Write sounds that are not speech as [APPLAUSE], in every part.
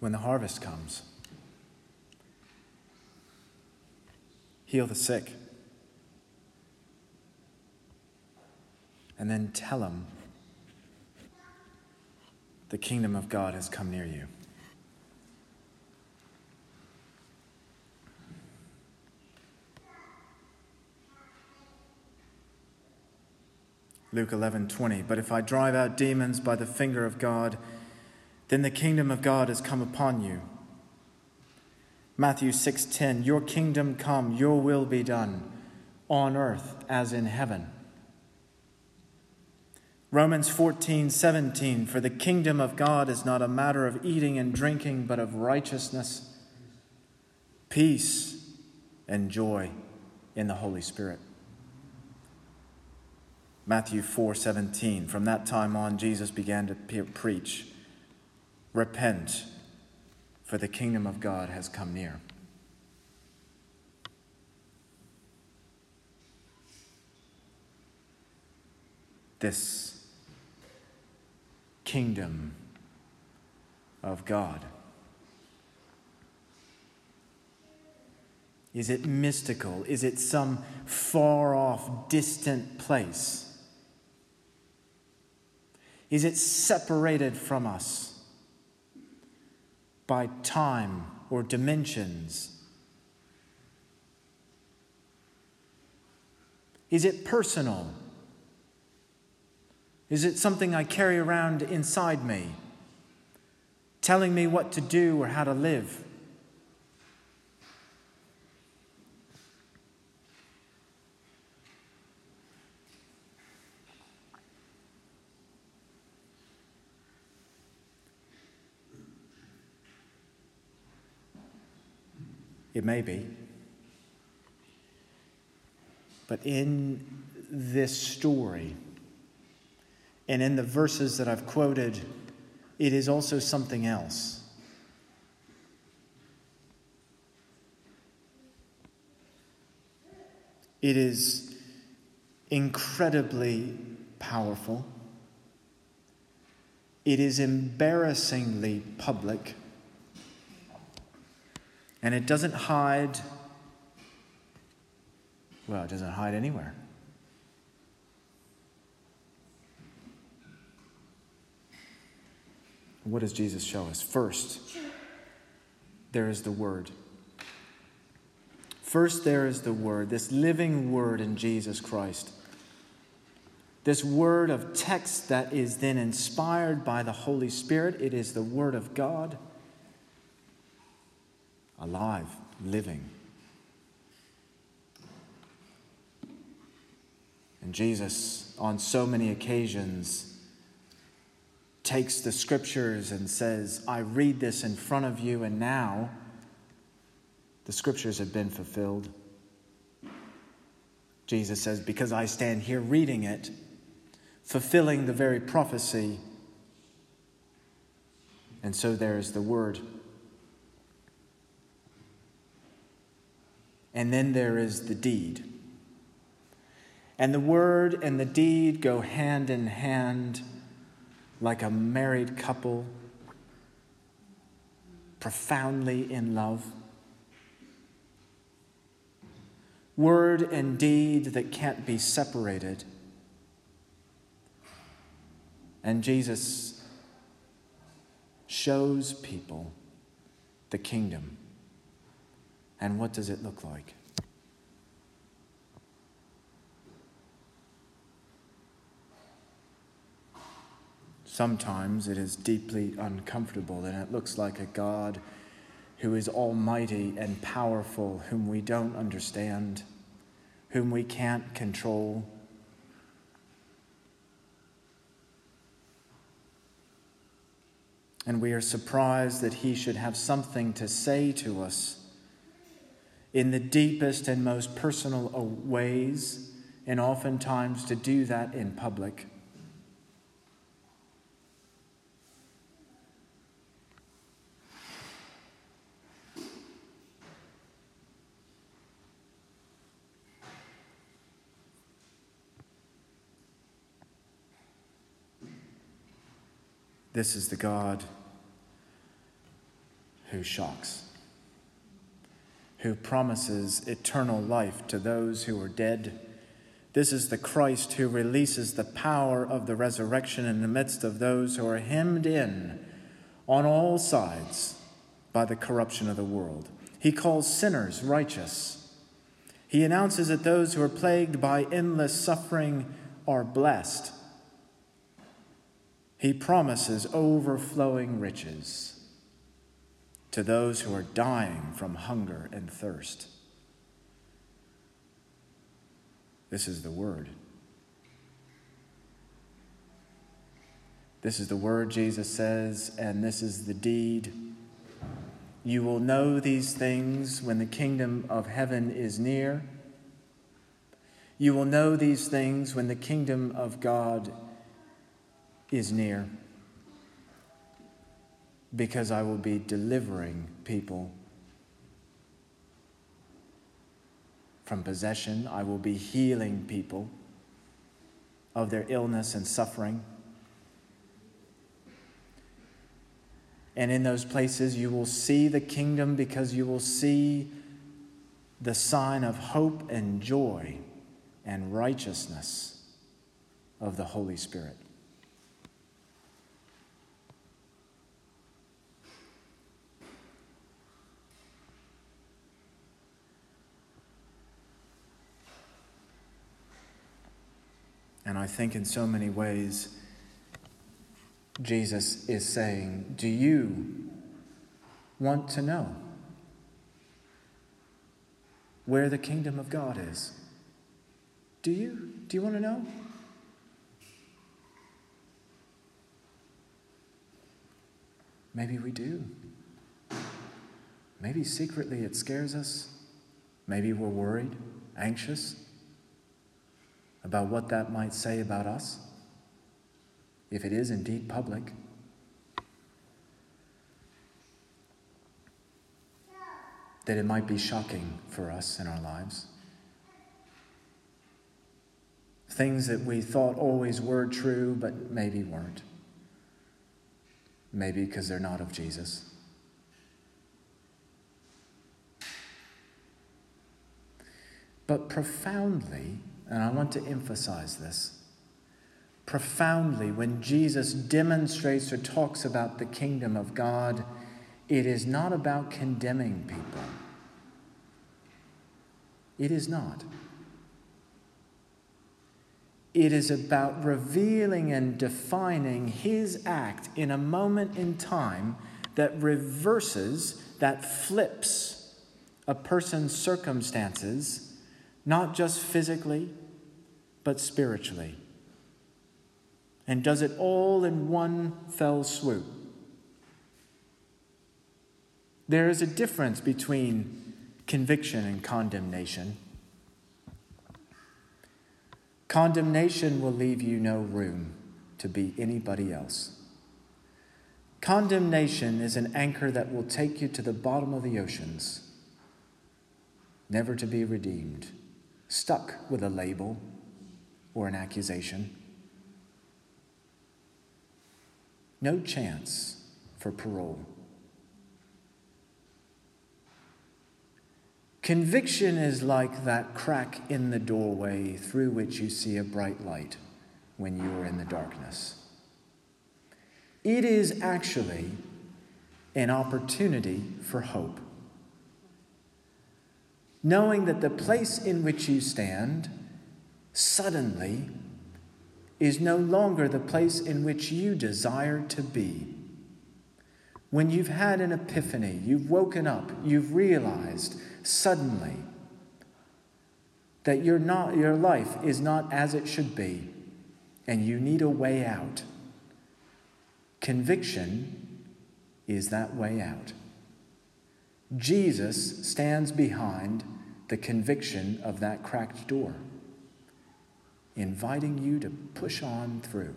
when the harvest comes. Heal the sick. And then tell them the kingdom of God has come near you. Luke 11, 20. But if I drive out demons by the finger of God, then the kingdom of God has come upon you. Matthew 6:10 Your kingdom come, your will be done on earth as in heaven. Romans 14:17 For the kingdom of God is not a matter of eating and drinking but of righteousness, peace, and joy in the Holy Spirit. Matthew 4:17 From that time on Jesus began to preach Repent, for the kingdom of God has come near. This kingdom of God. Is it mystical? Is it some far off, distant place? Is it separated from us? By time or dimensions? Is it personal? Is it something I carry around inside me, telling me what to do or how to live? It may be. But in this story, and in the verses that I've quoted, it is also something else. It is incredibly powerful. It is embarrassingly public. And it doesn't hide, well, it doesn't hide anywhere. What does Jesus show us? First, there is the Word. First, there is the Word, this living Word in Jesus Christ. This Word of text that is then inspired by the Holy Spirit. It is the Word of God alive, living. And Jesus, on so many occasions, takes the scriptures and says, I read this in front of you, and now the scriptures have been fulfilled. Jesus says, Because I stand here reading it, fulfilling the very prophecy. And so there is the word and then there is the deed. And the word and the deed go hand in hand like a married couple profoundly in love. Word and deed that can't be separated. And Jesus shows people the kingdom. And what does it look like? Sometimes it is deeply uncomfortable and it looks like a God who is almighty and powerful, whom we don't understand, whom we can't control. And we are surprised that he should have something to say to us in the deepest and most personal ways, and oftentimes to do that in public. This is the God who shocks, who promises eternal life to those who are dead. This is the Christ who releases the power of the resurrection in the midst of those who are hemmed in on all sides by the corruption of the world. He calls sinners righteous. He announces that those who are plagued by endless suffering are blessed. He promises overflowing riches to those who are dying from hunger and thirst. This is the word. This is the word, Jesus says, and this is the deed. You will know these things when the kingdom of heaven is near. You will know these things when the kingdom of God is near. Because I will be delivering people from possession, I will be healing people of their illness and suffering. And in those places, you will see the kingdom because you will see the sign of hope and joy and righteousness of the Holy Spirit. And I think in so many ways, Jesus is saying, Do you want to know where the kingdom of God is? Do you? Do you want to know? Maybe we do. Maybe secretly it scares us. Maybe we're worried, anxious about what that might say about us, if it is indeed public. That it might be shocking for us in our lives. Things that we thought always were true, but maybe weren't. Maybe because they're not of Jesus. But profoundly, and I want to emphasize this profoundly, when Jesus demonstrates or talks about the kingdom of God, it is not about condemning people. It is not. It is about revealing and defining his act in a moment in time that reverses, that flips a person's circumstances, not just physically, but spiritually. And does it all in one fell swoop. There is a difference between conviction and condemnation. Condemnation will leave you no room to be anybody else. Condemnation is an anchor that will take you to the bottom of the oceans, never to be redeemed, stuck with a label or an accusation. No chance for parole. Conviction is like that crack in the doorway through which you see a bright light when you are in the darkness. It is actually an opportunity for hope. Knowing that the place in which you stand suddenly is no longer the place in which you desire to be. When you've had an epiphany, you've woken up, you've realized suddenly that you're not, your life is not as it should be, and you need a way out. Conviction is that way out. Jesus stands behind the conviction of that cracked door, inviting you to push on through.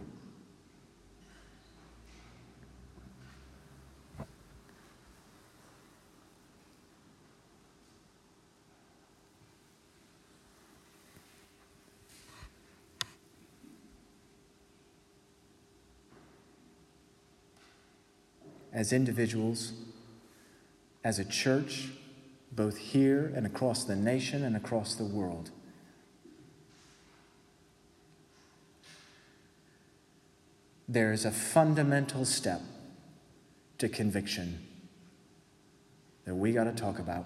as individuals, as a church, both here and across the nation and across the world. There is a fundamental step to conviction that we got to talk about.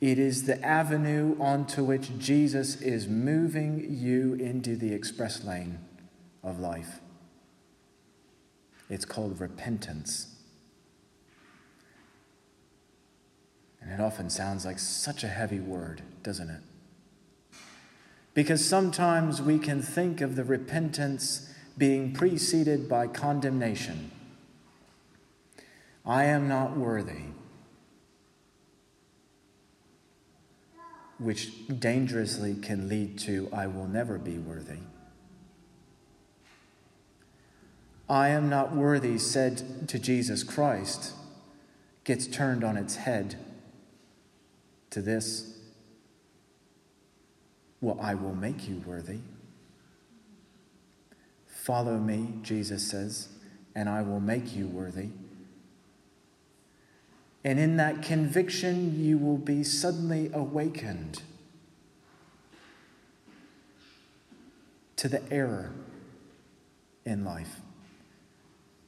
It is the avenue onto which Jesus is moving you into the express lane of life. It's called repentance. And it often sounds like such a heavy word, doesn't it? Because sometimes we can think of the repentance being preceded by condemnation. I am not worthy. which dangerously can lead to I will never be worthy. I am not worthy, said to Jesus Christ, gets turned on its head to this. Well, I will make you worthy. Follow me, Jesus says, and I will make you worthy. And in that conviction, you will be suddenly awakened to the error in life.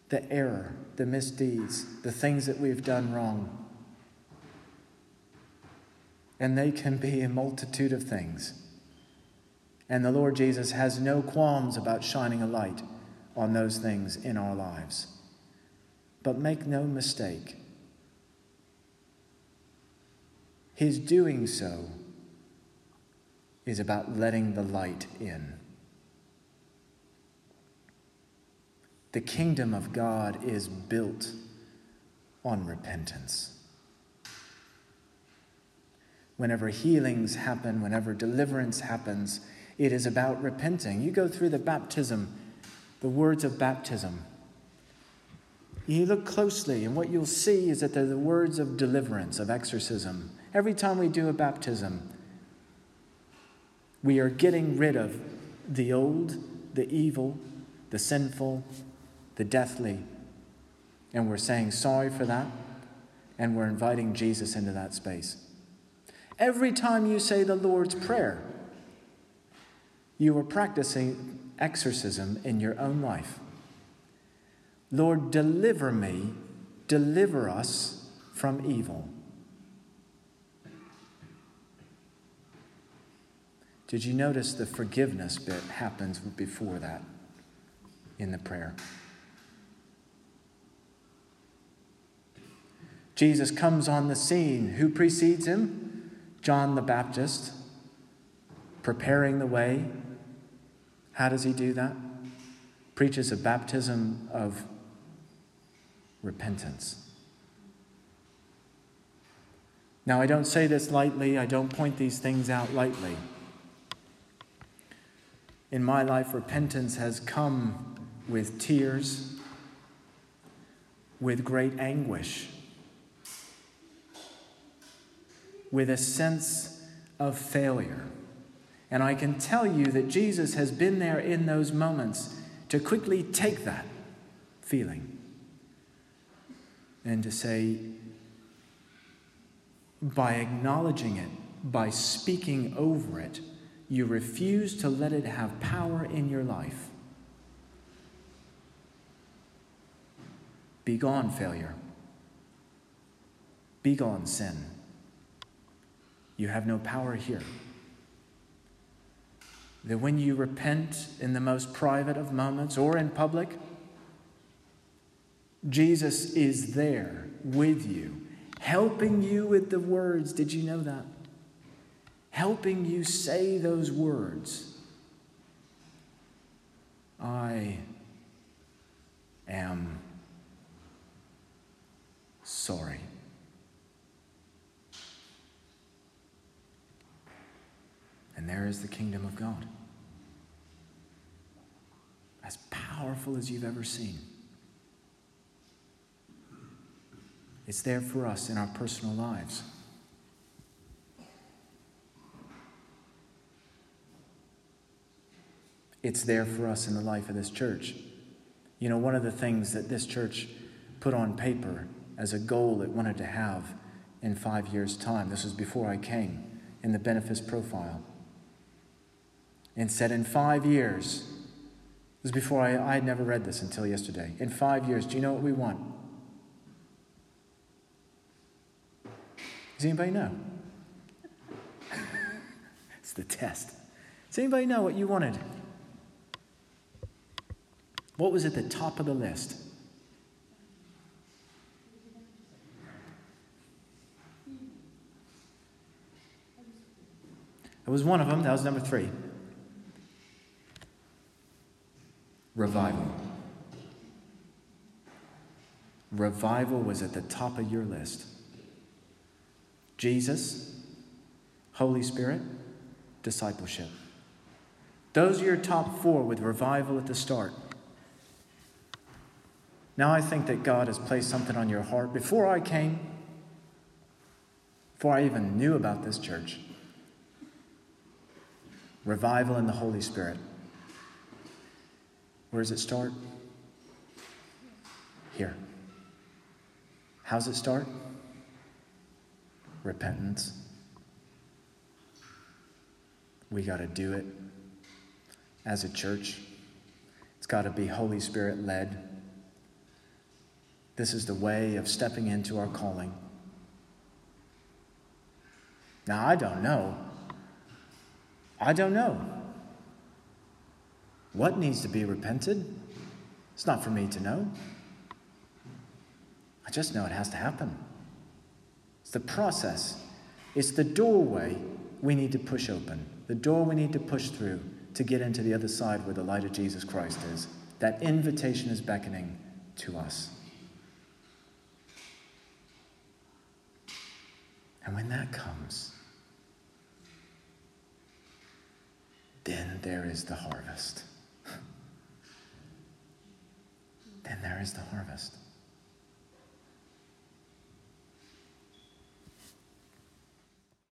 The error, the misdeeds, the things that we've done wrong. And they can be a multitude of things. And the Lord Jesus has no qualms about shining a light on those things in our lives. But make no mistake, His doing so is about letting the light in. The kingdom of God is built on repentance. Whenever healings happen, whenever deliverance happens, it is about repenting. You go through the baptism, the words of baptism. You look closely, and what you'll see is that they're the words of deliverance, of exorcism, Every time we do a baptism, we are getting rid of the old, the evil, the sinful, the deathly. And we're saying sorry for that, and we're inviting Jesus into that space. Every time you say the Lord's Prayer, you are practicing exorcism in your own life. Lord, deliver me, deliver us from evil. Did you notice the forgiveness bit happens before that in the prayer? Jesus comes on the scene. Who precedes him? John the Baptist, preparing the way. How does he do that? Preaches a baptism of repentance. Now, I don't say this lightly, I don't point these things out lightly in my life, repentance has come with tears, with great anguish, with a sense of failure. And I can tell you that Jesus has been there in those moments to quickly take that feeling and to say, by acknowledging it, by speaking over it, you refuse to let it have power in your life. Be gone, failure. Be gone, sin. You have no power here. That when you repent in the most private of moments or in public, Jesus is there with you, helping you with the words. Did you know that? helping you say those words I am sorry. And there is the kingdom of God. As powerful as you've ever seen. It's there for us in our personal lives. it's there for us in the life of this church. You know, one of the things that this church put on paper as a goal it wanted to have in five years' time. This was before I came in the Benefice profile. And said, in five years, this is before I, I had never read this until yesterday. In five years, do you know what we want? Does anybody know? [LAUGHS] it's the test. Does anybody know what you wanted? What was at the top of the list? It was one of them. That was number three. Revival. Revival was at the top of your list. Jesus, Holy Spirit, discipleship. Those are your top four with revival at the start. Now I think that God has placed something on your heart. Before I came, before I even knew about this church, revival in the Holy Spirit. Where does it start? Here. How's it start? Repentance. We got to do it as a church. It's got to be Holy Spirit led. This is the way of stepping into our calling. Now, I don't know. I don't know. What needs to be repented? It's not for me to know. I just know it has to happen. It's the process, it's the doorway we need to push open, the door we need to push through to get into the other side where the light of Jesus Christ is. That invitation is beckoning to us. And when that comes, then there is the harvest. Then there is the harvest.